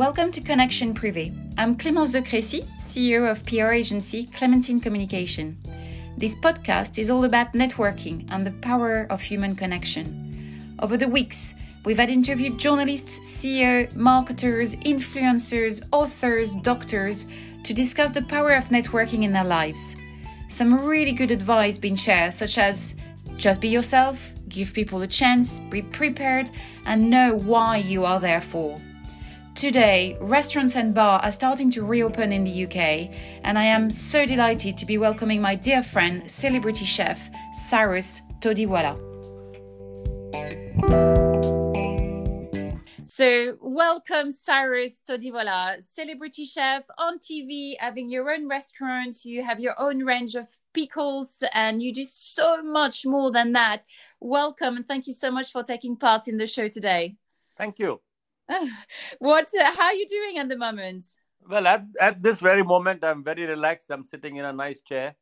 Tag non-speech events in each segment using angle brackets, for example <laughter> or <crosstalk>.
Welcome to Connection Privé. I'm Clémence de Crécy, CEO of PR agency Clementine Communication. This podcast is all about networking and the power of human connection. Over the weeks, we've had interviewed journalists, CEO, marketers, influencers, authors, doctors to discuss the power of networking in their lives. Some really good advice being shared, such as just be yourself, give people a chance, be prepared, and know why you are there for. Today, restaurants and bars are starting to reopen in the UK, and I am so delighted to be welcoming my dear friend, celebrity chef Cyrus Todiwala. So, welcome, Cyrus Todiwala, celebrity chef on TV, having your own restaurant. You have your own range of pickles, and you do so much more than that. Welcome, and thank you so much for taking part in the show today. Thank you. <laughs> what? Uh, how are you doing at the moment? Well, at, at this very moment, I'm very relaxed. I'm sitting in a nice chair.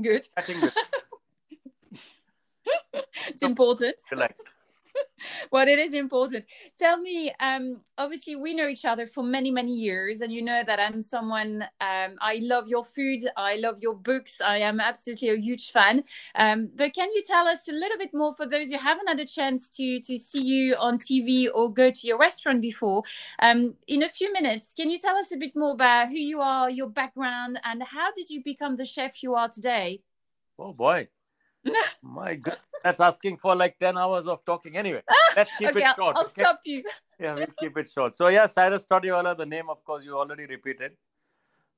Good. I think <laughs> it's important. Relaxed. <laughs> well, it is important. Tell me, um, obviously, we know each other for many, many years, and you know that I'm someone, um, I love your food, I love your books, I am absolutely a huge fan. Um, but can you tell us a little bit more for those who haven't had a chance to, to see you on TV or go to your restaurant before? Um, in a few minutes, can you tell us a bit more about who you are, your background, and how did you become the chef you are today? Oh, boy. My God, that's asking for like 10 hours of talking. Anyway, <laughs> let's keep okay, it short. I'll okay? stop you. <laughs> yeah, we'll keep it short. So, yeah, Cyrus Todiwala, the name, of course, you already repeated.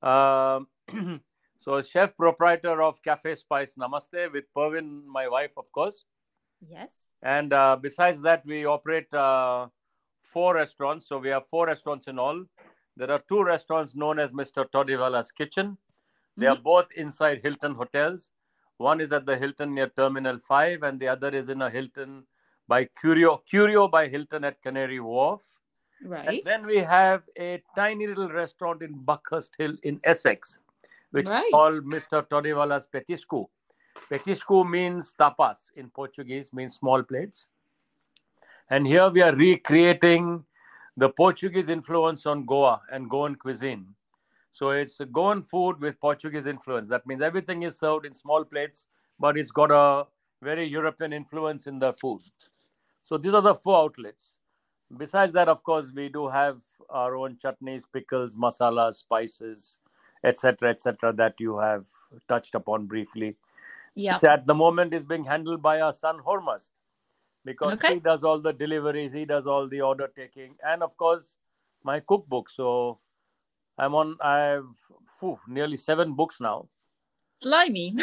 Um, <clears throat> so, chef proprietor of Cafe Spice Namaste with Pervin, my wife, of course. Yes. And uh, besides that, we operate uh, four restaurants. So, we have four restaurants in all. There are two restaurants known as Mr. Todiwala's Kitchen. They mm-hmm. are both inside Hilton hotels one is at the Hilton near Terminal 5, and the other is in a Hilton by Curio, Curio by Hilton at Canary Wharf. Right. And then we have a tiny little restaurant in Buckhurst Hill in Essex, which right. is called Mr. Todiwala's Petisco. Petisco means tapas in Portuguese, means small plates. And here we are recreating the Portuguese influence on Goa and Goan cuisine. So it's a Goan food with Portuguese influence. That means everything is served in small plates, but it's got a very European influence in the food. So these are the four outlets. Besides that, of course, we do have our own chutneys, pickles, masalas, spices, etc., etc., that you have touched upon briefly. Yeah. at the moment is being handled by our son Hormaz because okay. he does all the deliveries, he does all the order taking, and of course my cookbook. So I'm on. I've whew, nearly seven books now. Blimey.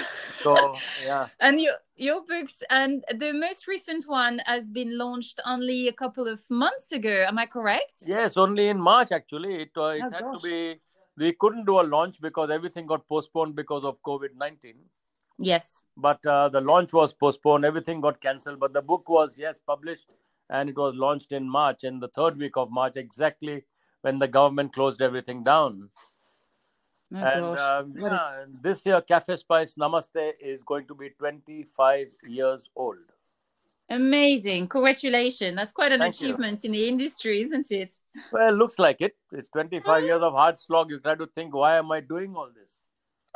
So <laughs> yeah. and your your books and the most recent one has been launched only a couple of months ago. Am I correct? Yes, only in March actually. It, uh, it oh, had gosh. to be. We couldn't do a launch because everything got postponed because of COVID nineteen. Yes. But uh, the launch was postponed. Everything got cancelled. But the book was yes published, and it was launched in March, in the third week of March, exactly when the government closed everything down. Oh, and um, yeah, this year, Cafe Spice Namaste is going to be 25 years old. Amazing. Congratulations. That's quite an Thank achievement you. in the industry, isn't it? Well, it looks like it. It's 25 years of hard slog. You try to think, why am I doing all this?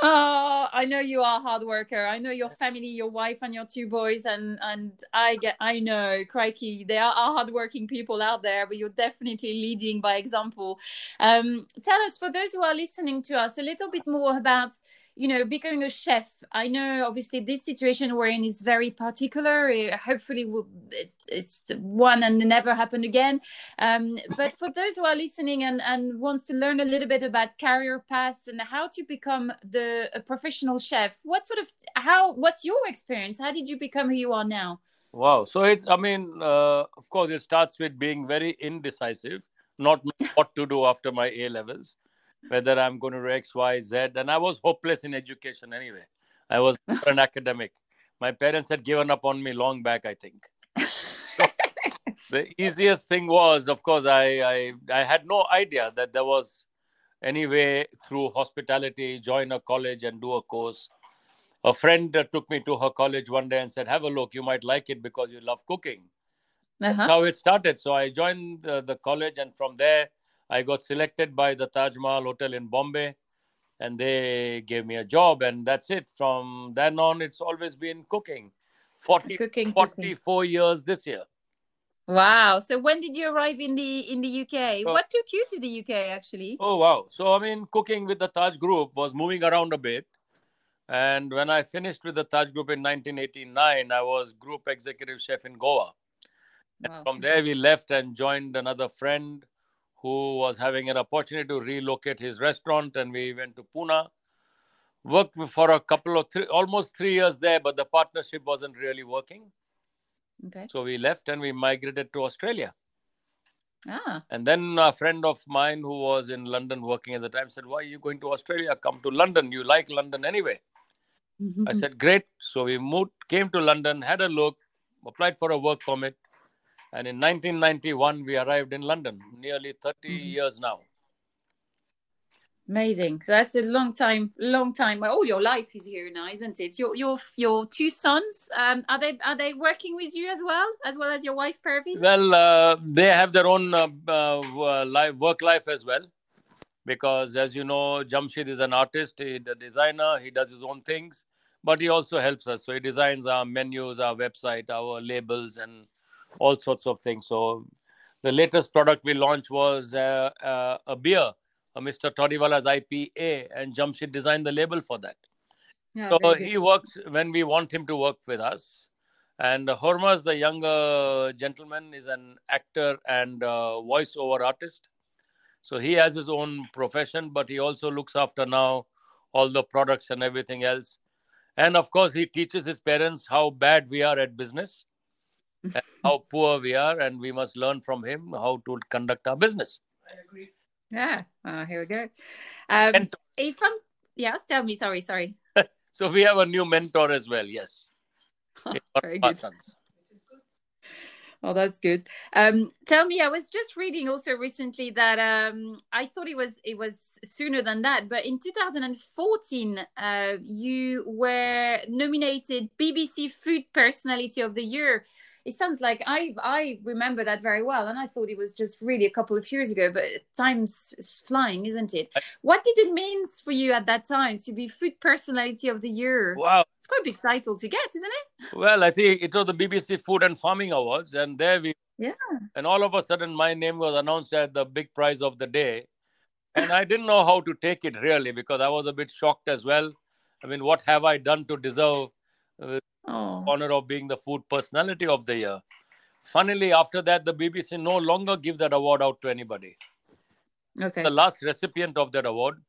Oh, I know you are a hard worker. I know your family, your wife, and your two boys, and and I get, I know, crikey, there are hardworking people out there, but you're definitely leading by example. Um, tell us, for those who are listening to us, a little bit more about you know, becoming a chef, I know obviously this situation we're in is very particular. hopefully, it's, it's, one and never happen again. Um, but for those who are listening and, and wants to learn a little bit about career paths and how to become the a professional chef, what sort of how what's your experience? How did you become who you are now? Wow. So it, I mean, uh, of course, it starts with being very indecisive, not what to do after my A levels whether I'm going to do X, Y, Z. And I was hopeless in education anyway. I was an academic. My parents had given up on me long back, I think. <laughs> the easiest thing was, of course, I, I I had no idea that there was any way through hospitality, join a college and do a course. A friend took me to her college one day and said, "Have a look. You might like it because you love cooking." Uh-huh. That's how it started. So I joined the, the college, and from there, I got selected by the Taj Mahal Hotel in Bombay, and they gave me a job, and that's it. From then on, it's always been cooking. 40, cooking, 44 cooking. years this year. Wow. So when did you arrive in the in the UK? What took you to the UK actually? Oh wow. So I mean cooking with the Taj group was moving around a bit. And when I finished with the Taj group in 1989, I was group executive chef in Goa. Wow. from there we left and joined another friend who was having an opportunity to relocate his restaurant and we went to Pune. Worked for a couple of three, almost three years there, but the partnership wasn't really working. Okay. So we left and we migrated to Australia. Ah. And then a friend of mine who was in London working at the time said, Why are you going to Australia? Come to London. You like London anyway. Mm-hmm. I said, Great. So we moved, came to London, had a look, applied for a work permit. And in 1991, we arrived in London, nearly 30 mm-hmm. years now. Amazing. So that's a long time, long time. Well, all your life is here now, isn't it? Your your your two sons, um, are they are they working with you as well, as well as your wife, Pervin? Well, uh, they have their own uh, uh, life, work life as well, because as you know, Jamshid is an artist, he's a designer, he does his own things, but he also helps us. So he designs our menus, our website, our labels, and all sorts of things. So the latest product we launched was uh, uh, a beer uh, Mr. Todiwala's IPA, and Jamshid designed the label for that. Yeah, so he works when we want him to work with us. And Hormaz, the younger gentleman, is an actor and uh, voiceover artist. So he has his own profession, but he also looks after now all the products and everything else. And of course, he teaches his parents how bad we are at business, how poor we are, and we must learn from him how to conduct our business. I agree. Yeah. Uh, here we go. Um, from yes, tell me. Sorry, sorry. <laughs> so we have a new mentor as well. Yes. <laughs> Very good. Oh, that's good. Um, tell me, I was just reading also recently that um, I thought it was it was sooner than that, but in 2014, uh, you were nominated BBC Food Personality of the Year it sounds like I I remember that very well, and I thought it was just really a couple of years ago. But time's flying, isn't it? What did it mean for you at that time to be Food Personality of the Year? Wow, it's quite a big title to get, isn't it? Well, I think it was the BBC Food and Farming Awards, and there we yeah. And all of a sudden, my name was announced as the big prize of the day, and I didn't know how to take it really because I was a bit shocked as well. I mean, what have I done to deserve uh, oh. honor of being the food personality of the year. Funnily, after that, the BBC no longer give that award out to anybody. Okay. The last recipient of that award,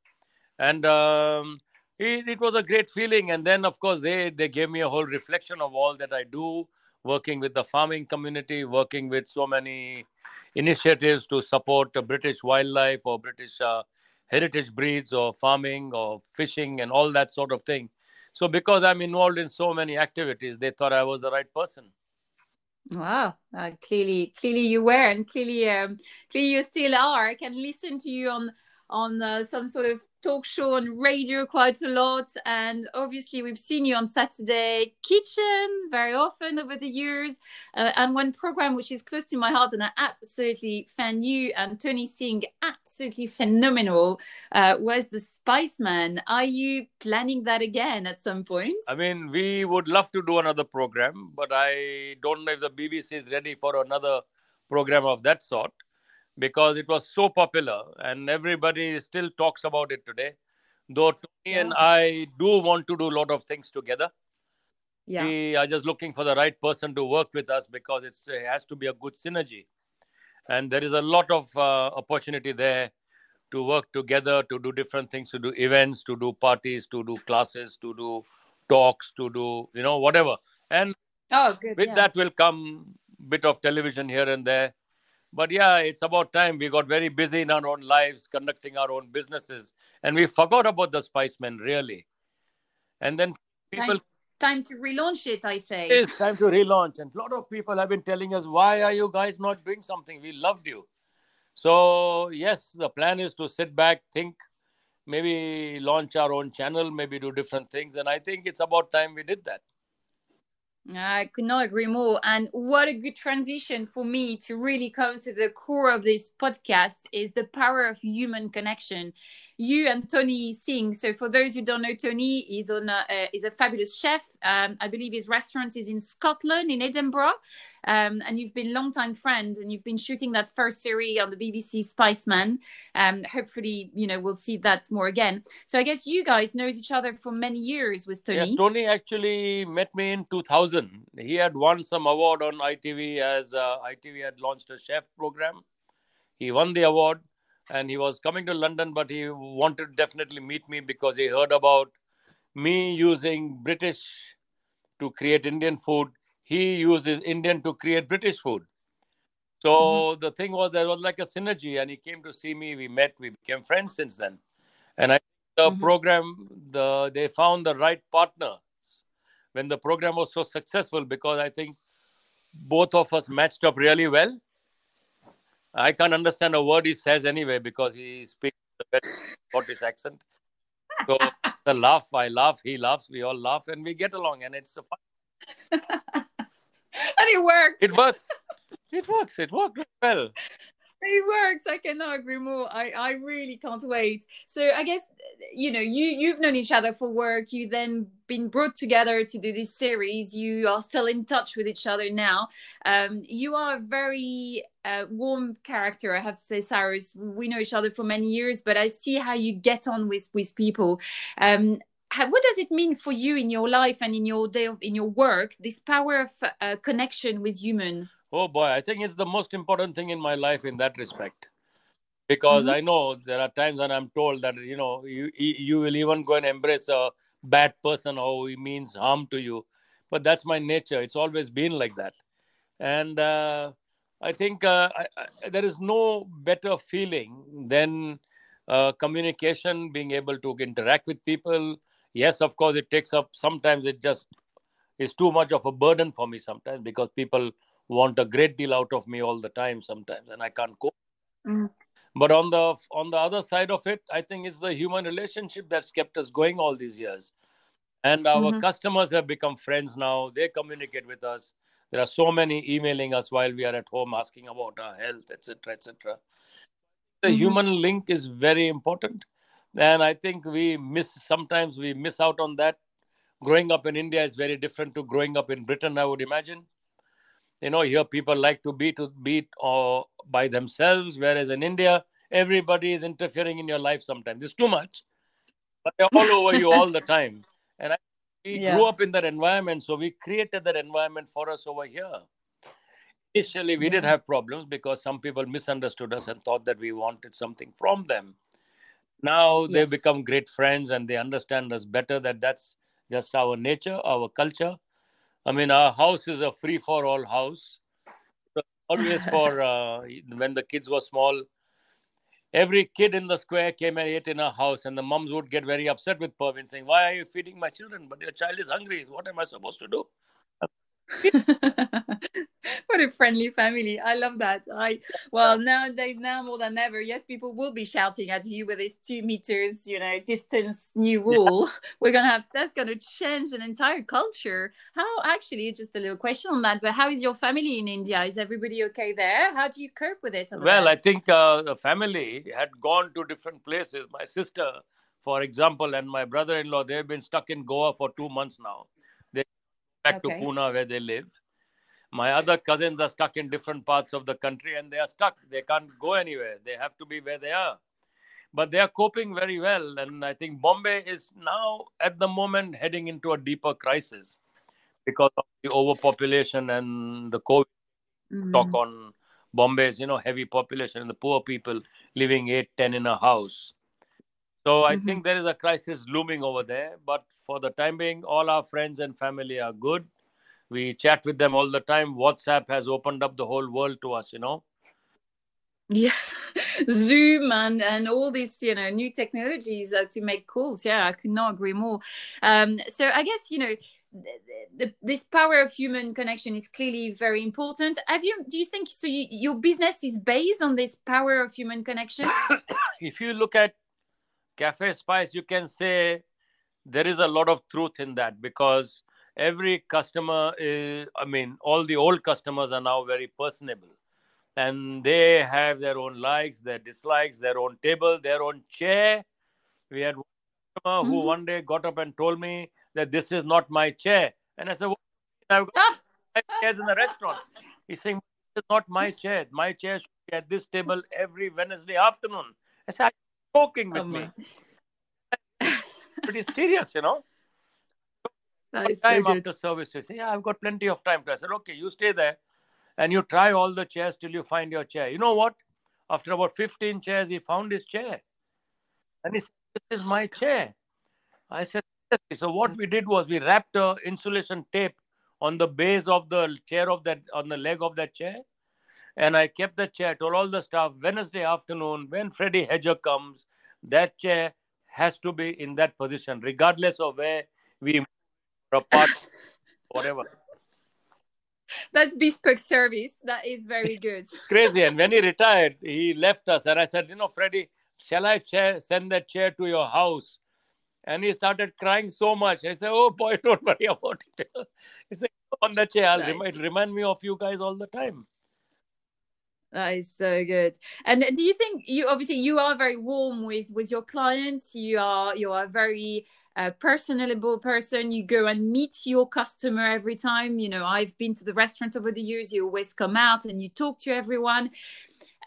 and um, it, it was a great feeling. And then, of course, they they gave me a whole reflection of all that I do, working with the farming community, working with so many initiatives to support British wildlife or British uh, heritage breeds or farming or fishing and all that sort of thing. So because I'm involved in so many activities, they thought I was the right person. Wow, uh, clearly, clearly you were, and clearly, um, clearly you still are. I can listen to you on on uh, some sort of talk show on radio quite a lot. And obviously, we've seen you on Saturday Kitchen very often over the years. Uh, and one program which is close to my heart and I absolutely fan you and Tony Singh, absolutely phenomenal, uh, was The Spice Men. Are you planning that again at some point? I mean, we would love to do another program, but I don't know if the BBC is ready for another program of that sort because it was so popular and everybody still talks about it today. Though Tony yeah. and I do want to do a lot of things together. Yeah. We are just looking for the right person to work with us because it has to be a good synergy. And there is a lot of uh, opportunity there to work together, to do different things, to do events, to do parties, to do classes, to do talks, to do, you know, whatever. And oh, good, with yeah. that will come bit of television here and there but yeah, it's about time. We got very busy in our own lives, conducting our own businesses, and we forgot about the Spicemen really. And then people. Time, time to relaunch it, I say. It's time to relaunch. And a lot of people have been telling us, why are you guys not doing something? We loved you. So, yes, the plan is to sit back, think, maybe launch our own channel, maybe do different things. And I think it's about time we did that. I could not agree more. And what a good transition for me to really come to the core of this podcast is the power of human connection. You and Tony Singh. So, for those who don't know, Tony is on a, uh, is a fabulous chef. Um, I believe his restaurant is in Scotland, in Edinburgh. Um, and you've been longtime friend, and you've been shooting that first series on the BBC Spice Men. Um, hopefully, you know we'll see that more again. So I guess you guys knows each other for many years with Tony. Yeah, Tony actually met me in 2000. He had won some award on ITV as uh, ITV had launched a chef program. He won the award, and he was coming to London, but he wanted to definitely meet me because he heard about me using British to create Indian food he uses Indian to create British food. So mm-hmm. the thing was there was like a synergy, and he came to see me. We met, we became friends since then. And I the mm-hmm. program, the they found the right partner when the program was so successful because I think both of us matched up really well. I can't understand a word he says anyway because he speaks a very Scottish accent. So <laughs> the laugh, I laugh, he laughs, we all laugh, and we get along, and it's a fun. <laughs> and it works. It works. It works. It worked well. It works. I cannot agree more. I, I really can't wait. So I guess you know you you've known each other for work. You then been brought together to do this series. You are still in touch with each other now. Um, you are a very uh, warm character, I have to say, Cyrus. We know each other for many years, but I see how you get on with with people. Um, what does it mean for you in your life and in your day of, in your work this power of uh, connection with human oh boy i think it's the most important thing in my life in that respect because mm-hmm. i know there are times when i'm told that you know you you will even go and embrace a bad person or he means harm to you. But that's my nature. It's always been like that. And uh, i think uh, I, I, there is no better feeling than uh, communication being able to interact with people. Yes of course it takes up sometimes it just is too much of a burden for me sometimes because people want a great deal out of me all the time sometimes and i can't cope mm. but on the on the other side of it i think it's the human relationship that's kept us going all these years. And our mm-hmm. customers have become friends now. They communicate with us. There are so many emailing us while we are at home asking about our health etc etc the mm-hmm. human link is very important. And i think we miss sometimes we miss out on that. Growing up in india is very different to growing up in britain i would imagine you know here people like to be to beat or uh, by themselves whereas in india everybody is interfering in your life sometimes it's too much but they're all over you all the time and I, we yeah. grew up in that environment so we created that environment for us over here initially we yeah. did have problems because some people misunderstood us and thought that we wanted something from them now yes. they become great friends and they understand us better that that's just our nature our culture i mean our house is a free for all house. So always <laughs> for uh, when the kids were small every kid in the square came and ate in our house and the moms would get very upset with Pervin saying why are you feeding my children? But your child is hungry. What am i supposed to do <laughs> what a friendly family. I love that. I well now they now more than ever yes people will be shouting at you with this two meters you know distance new rule. Yeah. we're gonna have that's gonna change an entire culture. How actually just a little question on that but how is your family in india? Is everybody okay there? How do you cope with it well there? i think uh, the family had gone to different places. My sister for example and my brother-in-law they've been stuck in goa for two months now back okay. to Pune where they live. My other cousins are stuck in different parts of the country and they are stuck. They can't go anywhere. They have to be where they are. But they are coping very well. And I think Bombay is now, at the moment, heading into a deeper crisis because of the overpopulation and the COVID mm-hmm. talk on Bombay's, you know, heavy population and the poor people living eight, ten in a house. So I mm-hmm. think there is a crisis looming over there. But for the time being, all our friends and family are good. We chat with them all the time. WhatsApp has opened up the whole world to us, you know. Yeah, <laughs> Zoom and and all these you know new technologies uh, to make calls. Yeah, I could not agree more. Um, so I guess you know the, the, this power of human connection is clearly very important. Have you? Do you think so? You, your business is based on this power of human connection. <coughs> if you look at Cafe Spice, you can say there is a lot of truth in that because every customer is, I mean, all the old customers are now very personable. And they have their own likes, their dislikes, their own table, their own chair. We had one customer mm-hmm. who one day got up and told me that this is not my chair. And I said, well, I've got five chairs in the restaurant. He's saying, This is not my chair. My chair should be at this table every Wednesday afternoon. I said, you joking with oh me? <laughs> Pretty serious, you know. <laughs> That is time so after service, you say, Yeah, I've got plenty of time. I said, Okay, you stay there and you try all the chairs till you find your chair. You know what? After about 15 chairs, he found his chair. And he said, This is my oh, chair. I said, So what we did was we wrapped a insulation tape on the base of the chair of that on the leg of that chair. And I kept the chair, told all the staff Wednesday afternoon, when Freddie Hedger comes, that chair has to be in that position, regardless of where we apart, <laughs> whatever. That's bespoke service. That is very good. <laughs> Crazy. And when he retired, he left us. And I said, you know, Freddie, shall I chair, send that chair to your house? And he started crying so much. I said, oh boy, <laughs> don't worry about it. he said, on the chair, nice. remind, remind me of you guys all the time. That is so good. And do you think you obviously you are very warm with with your clients? You are you are a very uh, personable person. You go and meet your customer every time. You know, I've been to the restaurant over the years. You always come out and you talk to everyone.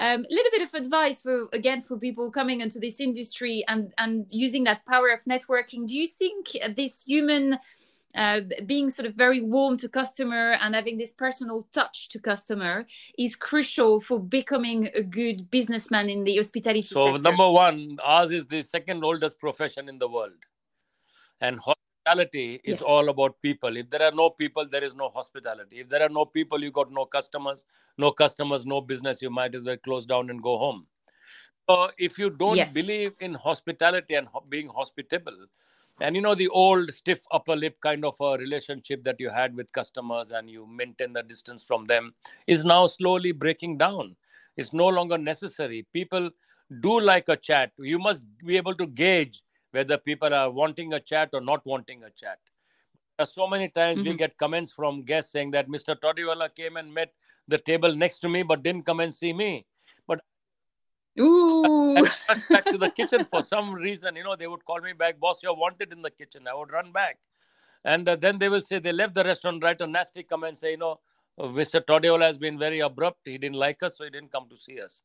A um, little bit of advice for again for people coming into this industry and and using that power of networking. Do you think this human uh, being sort of very warm to customer and having this personal touch to customer is crucial for becoming a good businessman in the hospitality so sector. number one ours is the second oldest profession in the world and hospitality is yes. all about people if there are no people there is no hospitality if there are no people you got no customers no customers no business you might as well close down and go home so if you don't yes. believe in hospitality and being hospitable and you know the old stiff upper lip kind of a relationship that you had with customers and you maintain the distance from them is now slowly breaking down. It's no longer necessary. People do like a chat. You must be able to gauge whether people are wanting a chat or not wanting a chat. So many times mm-hmm. we get comments from guests saying that mr todiwala came and met the table next to me but didn't come and see me Ooh. <laughs> back to the kitchen for some reason. You know, they would call me back, boss, you're wanted in the kitchen. I would run back. And uh, then they will say they left the restaurant, write a nasty comment, say, you know, Mr. Todiwala has been very abrupt. He didn't like us, so he didn't come to see us.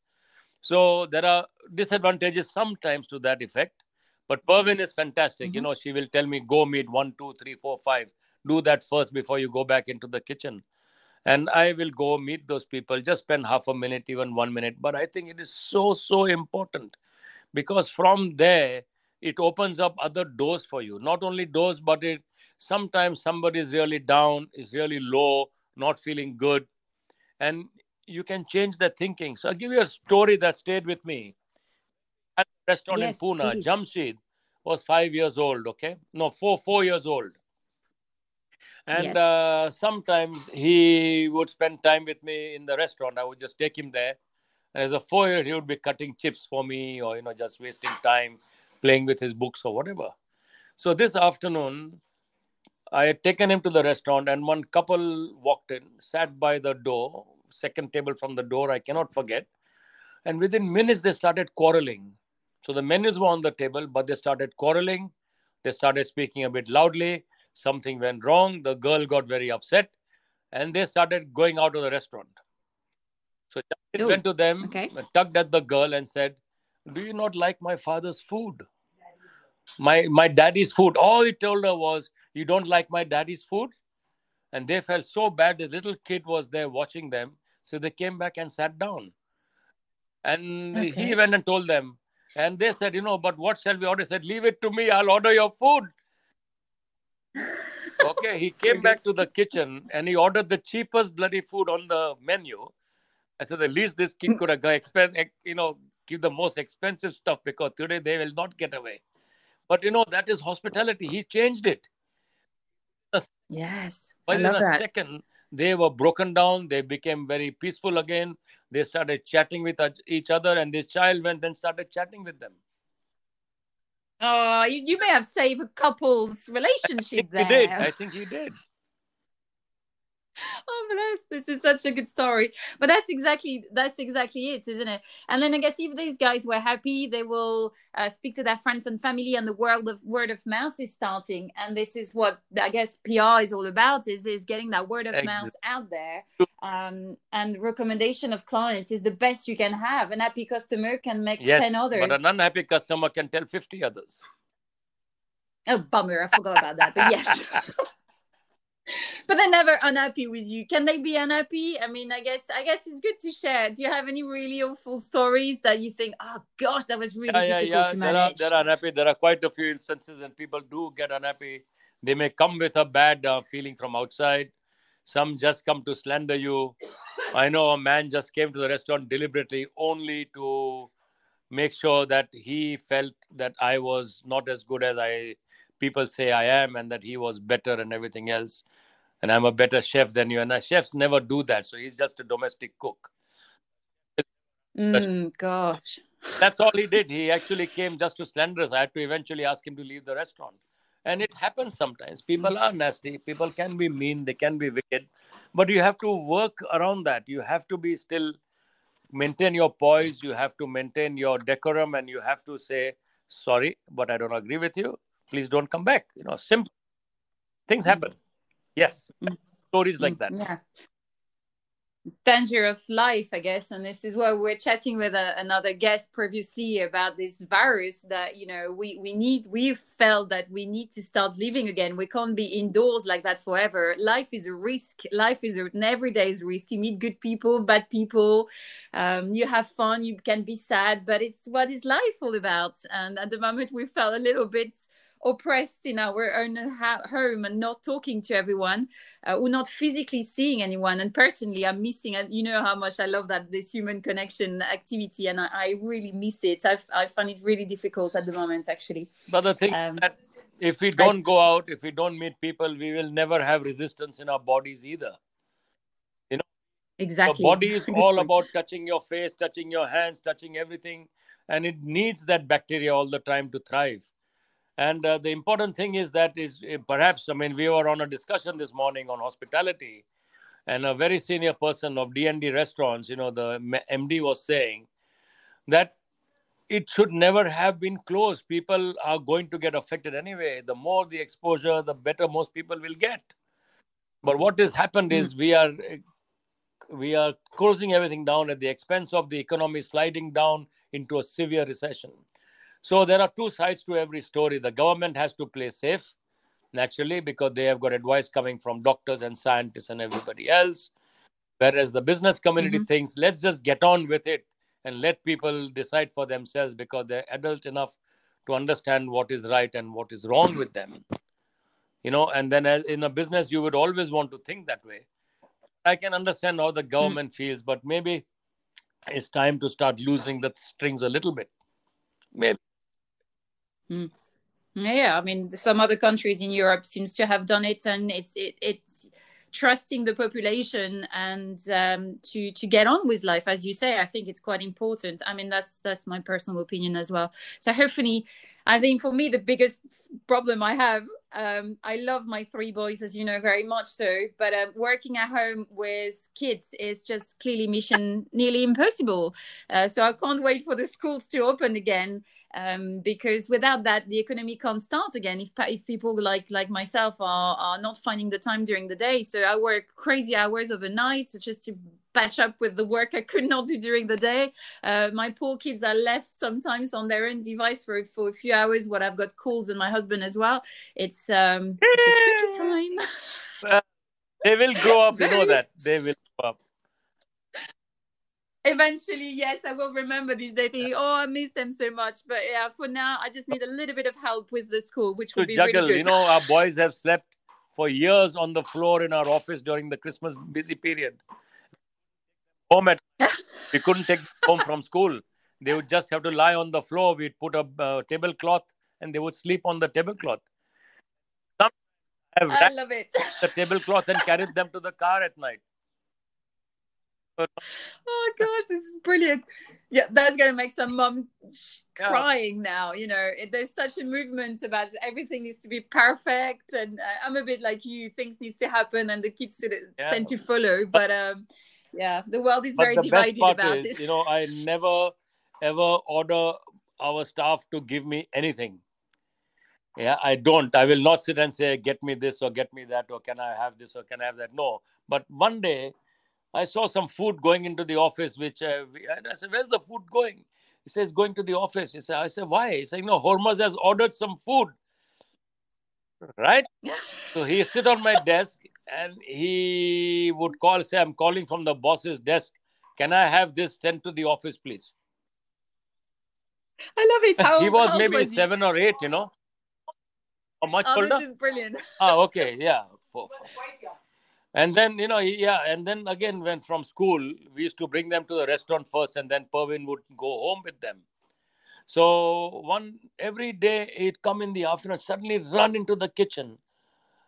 So there are disadvantages sometimes to that effect. But Pervin is fantastic. Mm-hmm. You know, she will tell me, go meet one, two, three, four, five. Do that first before you go back into the kitchen and i will go meet those people just spend half a minute even one minute. But i think it is so so important because from there it opens up other doors for you. Not only doors but it sometimes somebody is really down is really low not feeling good. And you can change their thinking. So i'll give you a story that stayed with me. At a restaurant yes, in pune please. jamshid was five years old okay? No four four years old and yes. uh, sometimes he would spend time with me in the restaurant. I would just take him there. And as a four year, he would be cutting chips for me or, you know, just wasting time playing with his books or whatever. So this afternoon, I had taken him to the restaurant and one couple walked in, sat by the door, second table from the door, I cannot forget. And within minutes, they started quarreling. So the menus were on the table, but they started quarreling. They started speaking a bit loudly something went wrong. The girl got very upset and they started going out of the restaurant. So he went to them, okay. tugged at the girl, and said, Do you not like my father's food? My, my daddy's food. All he told her was, You don't like my daddy's food? And they felt so bad. The little kid was there watching them. So they came back and sat down. And okay. he went and told them. And they said, You know, but what shall we order? He said, Leave it to me. I'll order your food okay, he <laughs> came back to the kitchen and he ordered the cheapest bloody food on the menu. I said, at least this kid could have expend, you know, give the most expensive stuff because today they will not get away. But you know, that is hospitality. He changed it. Yes. But in a that. second, they were broken down. They became very peaceful again. They started chatting with each other, and the child went and started chatting with them. Oh, you, you may have saved a couple's relationship I there. He did. I think you did. <laughs> oh bless. This is such a good story. But that's exactly that's exactly it isn't it? And then i guess if these guys were happy they will uh, speak to their friends and family and the world of word of mouth is starting. And this is what i guess pr is all about is is getting that word of exactly. mouth out there. Um, and recommendation of clients is the best you can have. An happy customer can make yes, 10 others. but an unhappy customer can tell 50 others. Oh bummer. I forgot about that but yes <laughs> but they're never unhappy with you. Can they be unhappy? I mean, I guess I guess it's good to share. Do you have any really awful stories that you think, oh gosh, that was really yeah, difficult yeah, yeah. to manage? There are, there are unhappy. There are quite a few instances, and people do get unhappy. They may come with a bad uh, feeling from outside. Some just come to slander you. I know a man just came to the restaurant deliberately only to make sure that he felt that I was not as good as I people say I am and that he was better and everything else and I'm a better chef than you. And our chefs never do that. So he's just a domestic cook. Mm, gosh. That's all he did. He actually came just to slander us. I had to eventually ask him to leave the restaurant. And it happens sometimes. People are nasty. People can be mean. They can be wicked. But you have to work around that. You have to be still maintain your poise. You have to maintain your decorum. And you have to say, sorry, but I don't agree with you. Please don't come back. You know, simple things happen. Yes, mm. stories like that. Yeah. Danger of life, I guess, and this is why we're chatting with a, another guest previously about this virus. That you know, we we need, we felt that we need to start living again. We can't be indoors like that forever. Life is a risk. Life is an everyday is risk. You meet good people, bad people. Um, you have fun. You can be sad, but it's what is life all about. And at the moment, we felt a little bit oppressed in our own home and not talking to everyone uh, or not physically seeing anyone. And personally i'm missing and you know how much i love that this human connection activity and i, I really miss it. I, I find it really difficult at the moment actually. But the thing um, that if we don't I, go out if we don't meet people we will never have resistance in our bodies either. You know? Exactly. the body is all about touching your face touching your hands touching everything and it needs that bacteria all the time to thrive and uh, the important thing is that is uh, perhaps, I mean, we were on a discussion this morning on hospitality, and a very senior person of D&D restaurants, you know, the MD was saying that it should never have been closed. People are going to get affected anyway. The more the exposure, the better most people will get. But what has happened is we are we are closing everything down at the expense of the economy sliding down into a severe recession. So there are two sides to every story. The government has to play safe, naturally, because they have got advice coming from doctors and scientists and everybody else. Whereas the business community mm-hmm. thinks, let's just get on with it and let people decide for themselves because they're adult enough to understand what is right and what is wrong with them. You know, and then as in a business, you would always want to think that way. I can understand how the mm. government mm-hmm. feels, but maybe it's time to start loosening the strings a little bit. Maybe. Mm. Yeah, I mean, some other countries in Europe seems to have done it, and it's it, it's trusting the population and um, to to get on with life, as you say. I think it's quite important. I mean, that's that's my personal opinion as well. So hopefully, I think for me the biggest problem I have. Um, I love my three boys, as you know, very much so. But uh, working at home with kids is just clearly mission nearly impossible. Uh, so I can't wait for the schools to open again um, because without that the economy can't start again if, if people like like myself are, are not finding the time during the day. So i work crazy hours overnight just to patch up with the work i could not do during the day. Uh, my poor kids are left sometimes on their own device for, for a few hours what i've got colds and my husband as well. It's um it's a tricky time. <laughs> Well, they will grow up you know that. They will grow up eventually yes i will remember these days thinking oh i miss them so much. But yeah for now i just need a little bit of help with the school which would be juggle really good. you know our <laughs> boys have slept for years on the floor in our office during the christmas busy period. Home at <laughs> we couldn't take them home from school. They would just have to lie on the floor. We'd put a uh, tablecloth and they would sleep on the tablecloth. Some have I love it. the tablecloth and carried them to the car at night oh gosh, this is brilliant. Yeah, that's going to make some mom yeah. crying now. You know, it, there's such a movement about everything needs to be perfect, and uh, I'm a bit like you. Things needs to happen, and the kids to, yeah. tend to follow. But um, yeah, the world is very divided about is, it. You know, I never ever order our staff to give me anything. Yeah, I don't. I will not sit and say, get me this or get me that, or can I have this or can I have that? No. But one day I saw some food going into the office, which uh, I said, Where's the food going? He says, Going to the office. He said, I said, Why? He said, No, Hormaz has ordered some food. Right? <laughs> so he sit on my desk and he would call, say, I'm calling from the boss's desk. Can I have this sent to the office, please? I love it. <laughs> How, he was maybe was seven or eight, you know. Or much oh, older. This is brilliant. oh, okay, yeah. And then, you know, yeah, and then again, when from school, we used to bring them to the restaurant first, and then Pervin would go home with them. So one every day he'd come in the afternoon, suddenly run into the kitchen,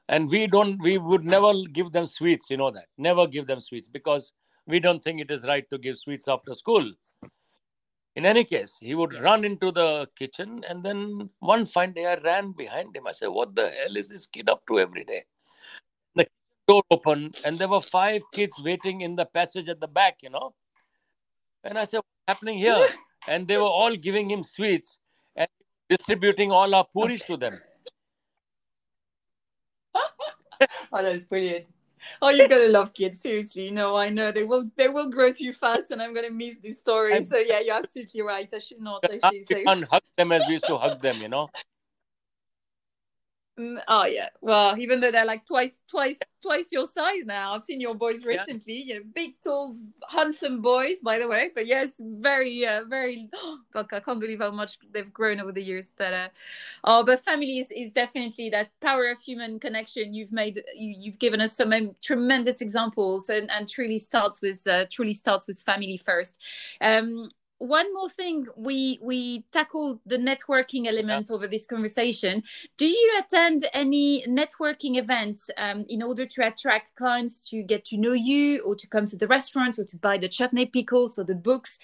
and we don't, we would never give them sweets. You know that, never give them sweets because we don't think it is right to give sweets after school. In any case, he would run into the kitchen, and then one fine day I ran behind him. I said, "What the hell is this kid up to every day?" Door opened, and there were five kids waiting in the passage at the back. You know, and I said, "What's happening here?" <laughs> and they were all giving him sweets and distributing all our puris to them. <laughs> oh, that's brilliant oh, you're gonna love kids. Seriously, no, I know they will. They will grow too fast, and I'm gonna miss these stories. So yeah, you're absolutely right. I should not <laughs> actually say. hug them as we used to hug them, you know. Oh yeah. Well, even though they're like twice, twice, twice your size now. I've seen your boys recently. Yeah. You know, big, tall, handsome boys, by the way. But yes, very, uh, very. Oh, <gasps> God, I can't believe how much they've grown over the years. But uh, oh, but family is, is definitely that power of human connection. You've made, you, you've given us some um, tremendous examples, and, and truly starts with uh, truly starts with family first. Um, one more thing we we tackled the networking element yeah. over this conversation do you attend any networking events um, in order to attract clients to get to know you or to come to the restaurant or to buy the chutney pickles or the books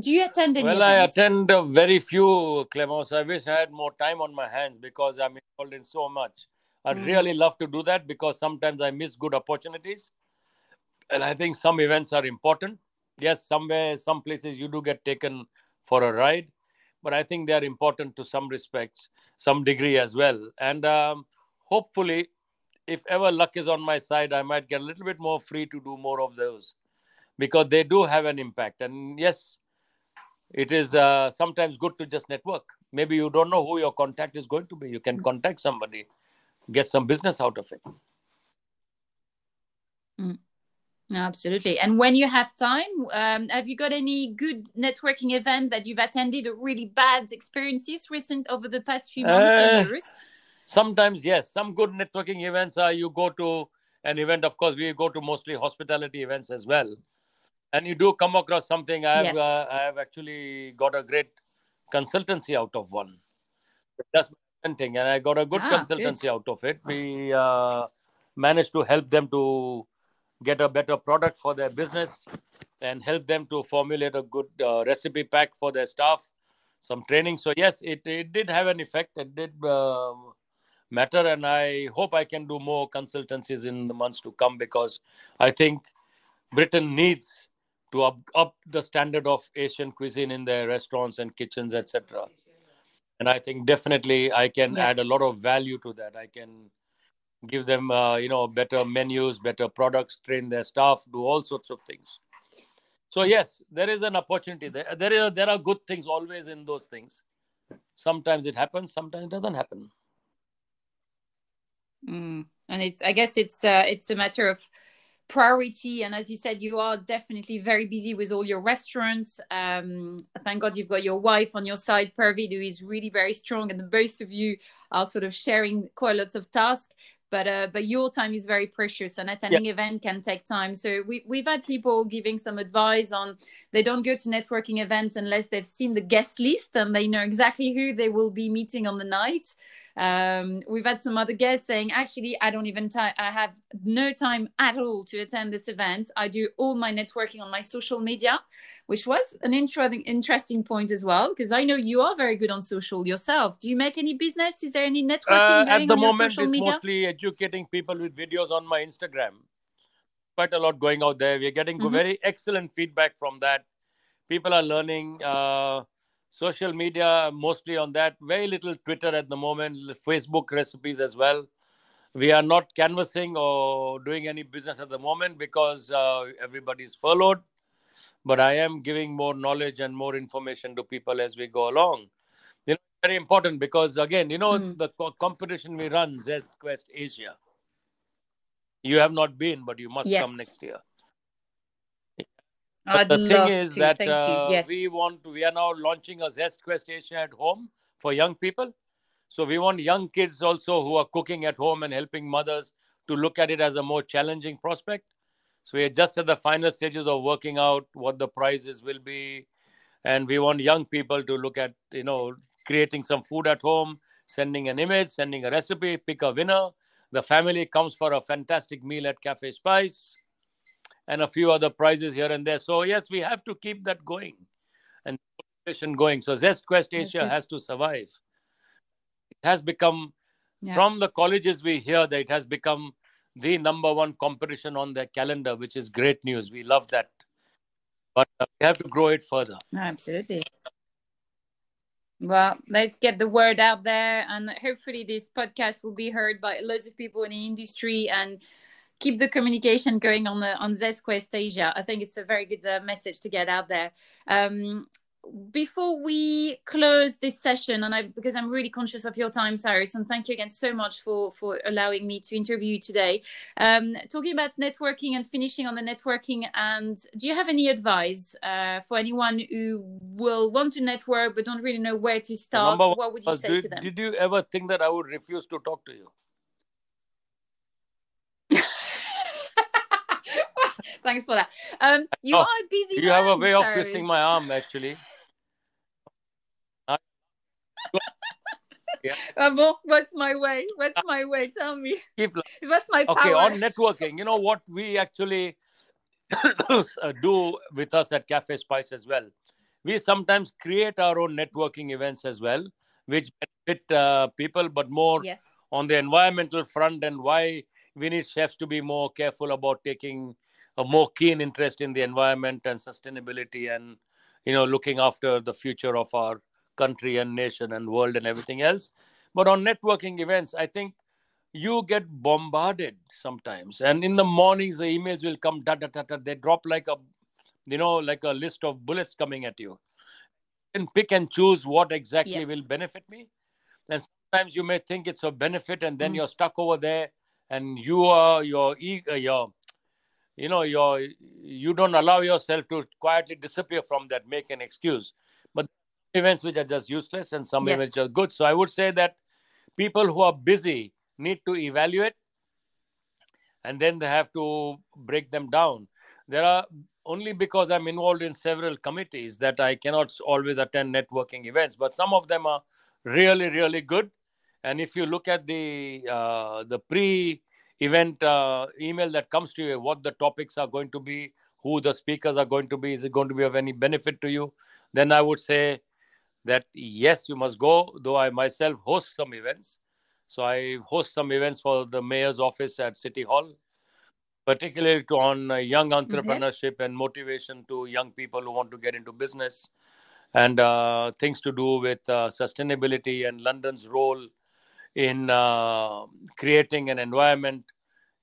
do you attend any well events? i attend very few clemence i wish i had more time on my hands because i'm involved in so much i'd mm. really love to do that because sometimes i miss good opportunities and i think some events are important yes, somewhere, some places you do get taken for a ride, but I think they are important to some respects, some degree as well. And um, hopefully, if ever luck is on my side, I might get a little bit more free to do more of those because they do have an impact. And yes, it is uh, sometimes good to just network. Maybe you don't know who your contact is going to be. You can mm. contact somebody, get some business out of it. Mm. Absolutely. And when you have time, um, have you got any good networking event that you've attended or really bad experiences recent over the past few months uh, or years? Sometimes, yes. Some good networking events are you go to an event. Of course, we go to mostly hospitality events as well. And you do come across something. I have, yes. uh, I have actually got a great consultancy out of one. That's thing, and I got a good ah, consultancy good. out of it. We uh, managed to help them to get a better product for their business and help them to formulate a good uh, recipe pack for their staff some training. So yes it, it did have an effect. It did uh, matter and i hope i can do more consultancies in the months to come because i think britain needs to up, up the standard of asian cuisine in their restaurants and kitchens etc and i think definitely i can yeah. add a lot of value to that. I can give them uh, you know better menus better products train their staff do all sorts of things. So yes there is an opportunity there. There, is, there are good things always in those things. Sometimes it happens sometimes it doesn't happen. Mm. and it's i guess it's uh, it's a matter of priority. And as you said you are definitely very busy with all your restaurants. Um, thank god you've got your wife on your side pervin who is really very strong. And the both of you are sort of sharing quite lots of tasks but uh, but your time is very precious and attending yeah. event can take time so we, we've had people giving some advice on they don't go to networking events unless they've seen the guest list and they know exactly who they will be meeting on the night Um, we've had some other guests saying, actually, I don't even time. I have no time at all to attend this event. I do all my networking on my social media, which was an interesting interesting point as well, because I know you are very good on social yourself. Do you make any business? Is there any networking uh, at the moment? It's media? mostly educating people with videos on my Instagram. Quite a lot going out there. We're getting mm-hmm. very excellent feedback from that. People are learning. Uh, social media mostly on that. Very little twitter at the moment facebook recipes as well. We are not canvassing or doing any business at the moment because uh, everybody's furloughed. But i am giving more knowledge and more information to people as we go along. You know very important because again you know mm. the co- competition we run zest quest asia. You have not been but you must yes. come next year but I'd the thing is to. that uh, yes. we want we are now launching a Zest Quest Asia at home for young people. So we want young kids also who are cooking at home and helping mothers to look at it as a more challenging prospect. So we are just at the final stages of working out what the prizes will be, and we want young people to look at you know creating some food at home, sending an image, sending a recipe, pick a winner. The family comes for a fantastic meal at Cafe Spice and a few other prizes here and there. So yes, we have to keep that going and competition going. So Zest Quest Asia has to survive. It has become yeah. from the colleges we hear that it has become the number one competition on their calendar, which is great news. We love that. But uh, we have to grow it further. Absolutely. Well, let's get the word out there, and hopefully, this podcast will be heard by lots of people in the industry and keep the communication going on the on Zest Quest Asia. I think it's a very good uh, message to get out there. Um, before we close this session, and I because I'm really conscious of your time, Cyrus, and thank you again so much for for allowing me to interview you today. Um, talking about networking and finishing on the networking, and do you have any advice uh, for anyone who will want to network but don't really know where to start? What would you say to them? Did you ever think that I would refuse to talk to you? Thanks for that. Um, you oh, are busy. You man, have a way of twisting my arm, actually. <laughs> yeah. Um, what's my way? What's my way? Tell me. Keep <laughs> what's my power? Okay, on networking, you know what we actually <coughs> do with us at Cafe Spice as well. We sometimes create our own networking events as well, which benefit uh, people, but more yes. on the environmental front and why we need chefs to be more careful about taking a more keen interest in the environment and sustainability and you know looking after the future of our country and nation and world and everything else. But on networking events i think you get bombarded sometimes. And in the mornings the emails will come da, da, da, da, they drop like a you know like a list of bullets coming at you. And pick and choose what exactly yes. will benefit me. And sometimes you may think it's a benefit and then mm. you're stuck over there and you are your eager, your you know you're you don't allow yourself to quietly disappear from that make an excuse. But events which are just useless and some yes. events are good. So i would say that people who are busy need to evaluate and then they have to break them down. There are only because i'm involved in several committees that i cannot always attend networking events but some of them are really really good. And if you look at the uh, the pre event uh, email that comes to you, what the topics are going to be, who the speakers are going to be, is it going to be of any benefit to you? Then I would say that yes, you must go, though I myself host some events. So I host some events for the mayor's office at City Hall, particularly to, on uh, young entrepreneurship and motivation to young people who want to get into business and uh, things to do with uh, sustainability and London's role in uh, creating an environment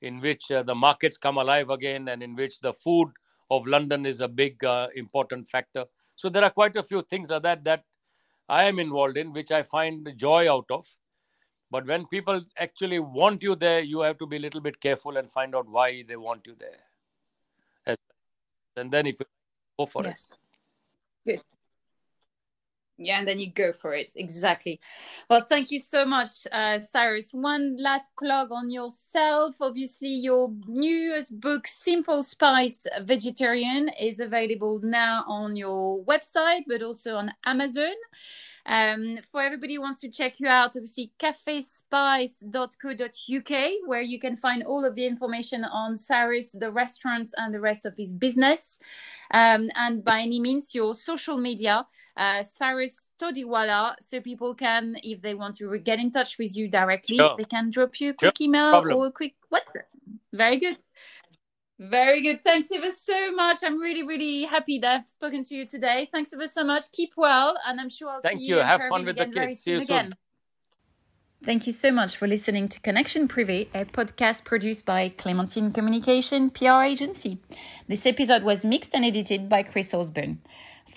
in which uh, the markets come alive again and in which the food of London is a big uh, important factor. So there are quite a few things like that that I am involved in, which I find joy out of. But when people actually want you there, you have to be a little bit careful and find out why they want you there. And then if you go for yes. it. Good yeah and then you go for it. Exactly. Well thank you so much uh, cyrus. One last plug on yourself. Obviously your newest book simple spice vegetarian is available now on your website but also on amazon Um, for everybody who wants to check you out, obviously cafespice.co.uk, where you can find all of the information on Cyrus, the restaurants, and the rest of his business. Um, and by any means, your social media, uh, Cyrus Todiwala, so people can, if they want to get in touch with you directly, sure. they can drop you a quick sure. email Problem. or a quick WhatsApp. Very good. Very good. Thanks ever so much. I'm really, really happy that I've spoken to you today. Thanks ever so much. Keep well, and I'm sure I'll Thank see you. Soon. Thank you. Have fun with the kids. See you again. Thank you so much for listening to Connection Privé, a podcast produced by Clementine Communication PR agency. This episode was mixed and edited by Chris Osborne.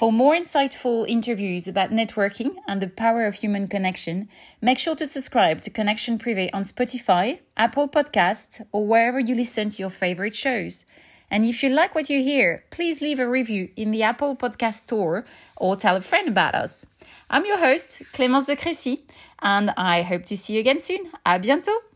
For more insightful interviews about networking and the power of human connection, make sure to subscribe to Connection Privé on Spotify, Apple Podcasts, or wherever you listen to your favorite shows. And if you like what you hear, please leave a review in the Apple Podcast Store or tell a friend about us. I'm your host, Clémence de Crécy, and I hope to see you again soon. À bientôt!